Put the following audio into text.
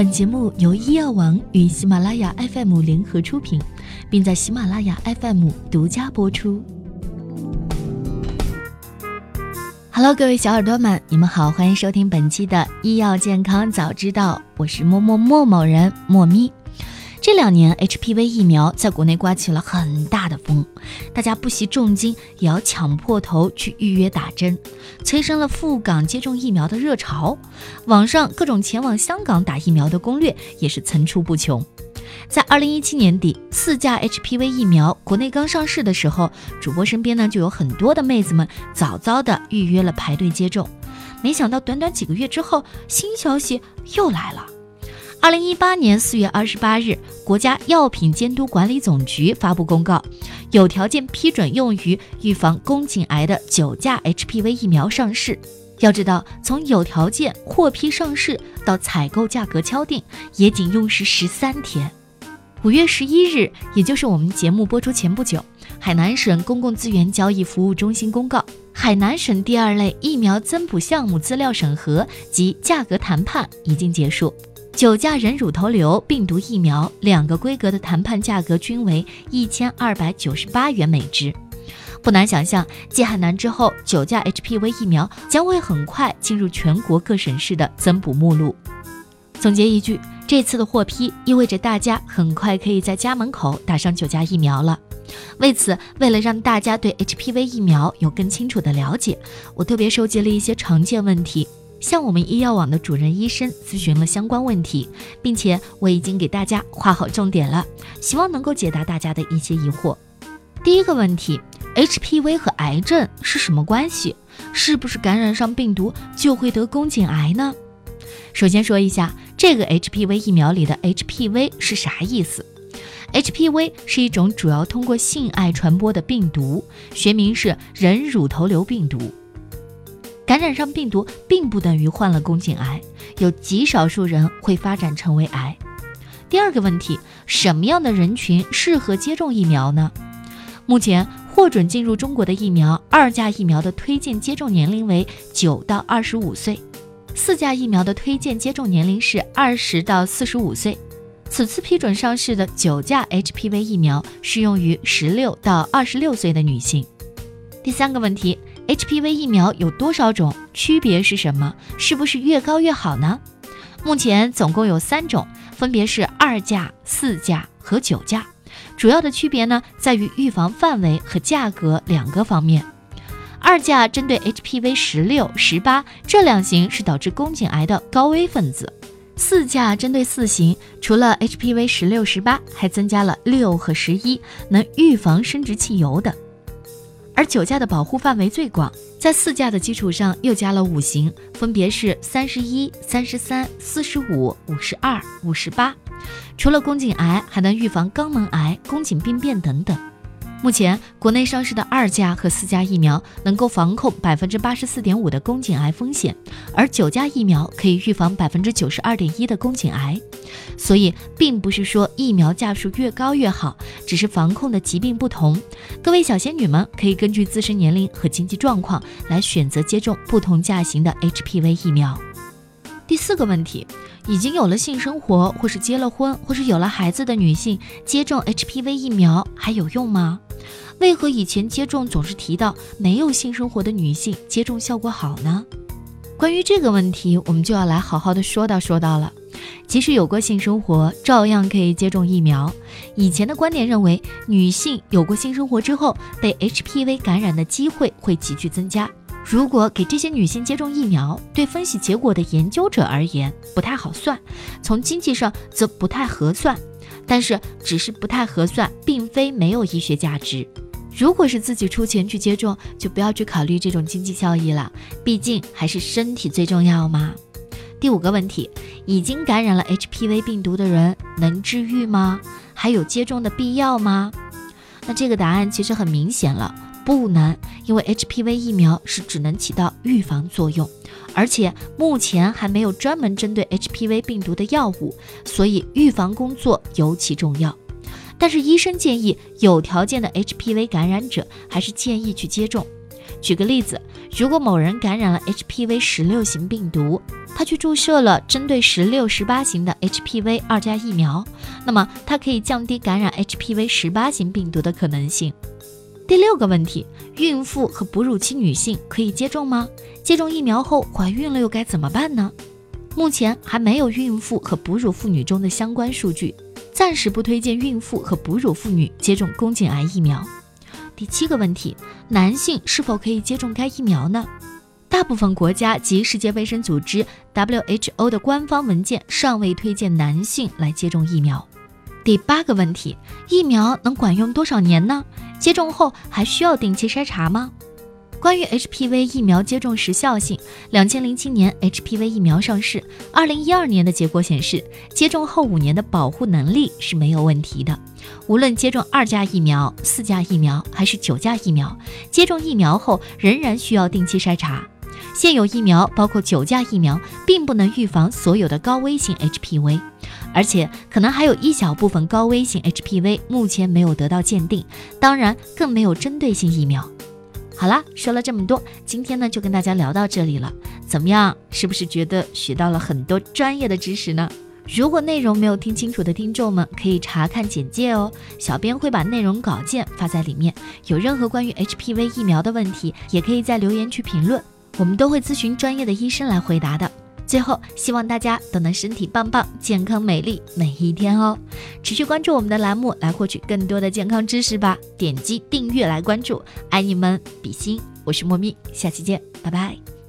本节目由医药王与喜马拉雅 FM 联合出品，并在喜马拉雅 FM 独家播出。Hello，各位小耳朵们，你们好，欢迎收听本期的医药健康早知道，我是默默默某人莫咪。这两年，HPV 疫苗在国内刮起了很大的风，大家不惜重金也要抢破头去预约打针，催生了赴港接种疫苗的热潮。网上各种前往香港打疫苗的攻略也是层出不穷。在二零一七年底，四价 HPV 疫苗国内刚上市的时候，主播身边呢就有很多的妹子们早早的预约了排队接种。没想到短短几个月之后，新消息又来了。二零一八年四月二十八日，国家药品监督管理总局发布公告，有条件批准用于预防宫颈癌的九价 HPV 疫苗上市。要知道，从有条件获批上市到采购价格敲定，也仅用时十三天。五月十一日，也就是我们节目播出前不久，海南省公共资源交易服务中心公告，海南省第二类疫苗增补项目资料审核及价格谈判已经结束。九价人乳头瘤病毒疫苗两个规格的谈判价格均为一千二百九十八元每支。不难想象，继海南之后，九价 HPV 疫苗将会很快进入全国各省市的增补目录。总结一句，这次的获批意味着大家很快可以在家门口打上九价疫苗了。为此，为了让大家对 HPV 疫苗有更清楚的了解，我特别收集了一些常见问题。向我们医药网的主任医生咨询了相关问题，并且我已经给大家画好重点了，希望能够解答大家的一些疑惑。第一个问题，HPV 和癌症是什么关系？是不是感染上病毒就会得宫颈癌呢？首先说一下这个 HPV 疫苗里的 HPV 是啥意思？HPV 是一种主要通过性爱传播的病毒，学名是人乳头瘤病毒。感染上病毒并不等于患了宫颈癌，有极少数人会发展成为癌。第二个问题，什么样的人群适合接种疫苗呢？目前获准进入中国的疫苗，二价疫苗的推荐接种年龄为九到二十五岁，四价疫苗的推荐接种年龄是二十到四十五岁。此次批准上市的九价 HPV 疫苗适用于十六到二十六岁的女性。第三个问题。HPV 疫苗有多少种？区别是什么？是不是越高越好呢？目前总共有三种，分别是二价、四价和九价。主要的区别呢，在于预防范围和价格两个方面。二价针对 HPV 十六、十八这两型是导致宫颈癌的高危分子；四价针对四型，除了 HPV 十六、十八，还增加了六和十一，能预防生殖器疣等。而九价的保护范围最广，在四价的基础上又加了五行，分别是三十一、三十三、四十五、五十二、五十八。除了宫颈癌，还能预防肛门癌、宫颈病变等等。目前国内上市的二价和四价疫苗能够防控百分之八十四点五的宫颈癌风险，而九价疫苗可以预防百分之九十二点一的宫颈癌。所以，并不是说疫苗价数越高越好，只是防控的疾病不同。各位小仙女们可以根据自身年龄和经济状况来选择接种不同价型的 HPV 疫苗。第四个问题，已经有了性生活或是结了婚或是有了孩子的女性接种 HPV 疫苗还有用吗？为何以前接种总是提到没有性生活的女性接种效果好呢？关于这个问题，我们就要来好好的说道说道了。即使有过性生活，照样可以接种疫苗。以前的观点认为，女性有过性生活之后被 HPV 感染的机会会急剧增加。如果给这些女性接种疫苗，对分析结果的研究者而言不太好算，从经济上则不太合算。但是，只是不太合算，并非没有医学价值。如果是自己出钱去接种，就不要去考虑这种经济效益了，毕竟还是身体最重要嘛。第五个问题，已经感染了 HPV 病毒的人能治愈吗？还有接种的必要吗？那这个答案其实很明显了，不能，因为 HPV 疫苗是只能起到预防作用。而且目前还没有专门针对 HPV 病毒的药物，所以预防工作尤其重要。但是医生建议有条件的 HPV 感染者还是建议去接种。举个例子，如果某人感染了 HPV 十六型病毒，他去注射了针对十六、十八型的 HPV 二价疫苗，那么它可以降低感染 HPV 十八型病毒的可能性。第六个问题，孕妇和哺乳期女性可以接种吗？接种疫苗后怀孕了又该怎么办呢？目前还没有孕妇和哺乳妇女中的相关数据，暂时不推荐孕妇和哺乳妇女接种宫颈癌疫苗。第七个问题，男性是否可以接种该疫苗呢？大部分国家及世界卫生组织 WHO 的官方文件尚未推荐男性来接种疫苗。第八个问题，疫苗能管用多少年呢？接种后还需要定期筛查吗？关于 HPV 疫苗接种时效性，两千零七年 HPV 疫苗上市，二零一二年的结果显示，接种后五年的保护能力是没有问题的。无论接种二价疫苗、四价疫苗还是九价疫苗，接种疫苗后仍然需要定期筛查。现有疫苗包括九价疫苗，并不能预防所有的高危型 HPV。而且可能还有一小部分高危型 HPV 目前没有得到鉴定，当然更没有针对性疫苗。好啦，说了这么多，今天呢就跟大家聊到这里了。怎么样，是不是觉得学到了很多专业的知识呢？如果内容没有听清楚的听众们，可以查看简介哦，小编会把内容稿件发在里面。有任何关于 HPV 疫苗的问题，也可以在留言区评论，我们都会咨询专业的医生来回答的。最后，希望大家都能身体棒棒、健康美丽每一天哦！持续关注我们的栏目，来获取更多的健康知识吧。点击订阅来关注，爱你们，比心！我是莫咪，下期见，拜拜。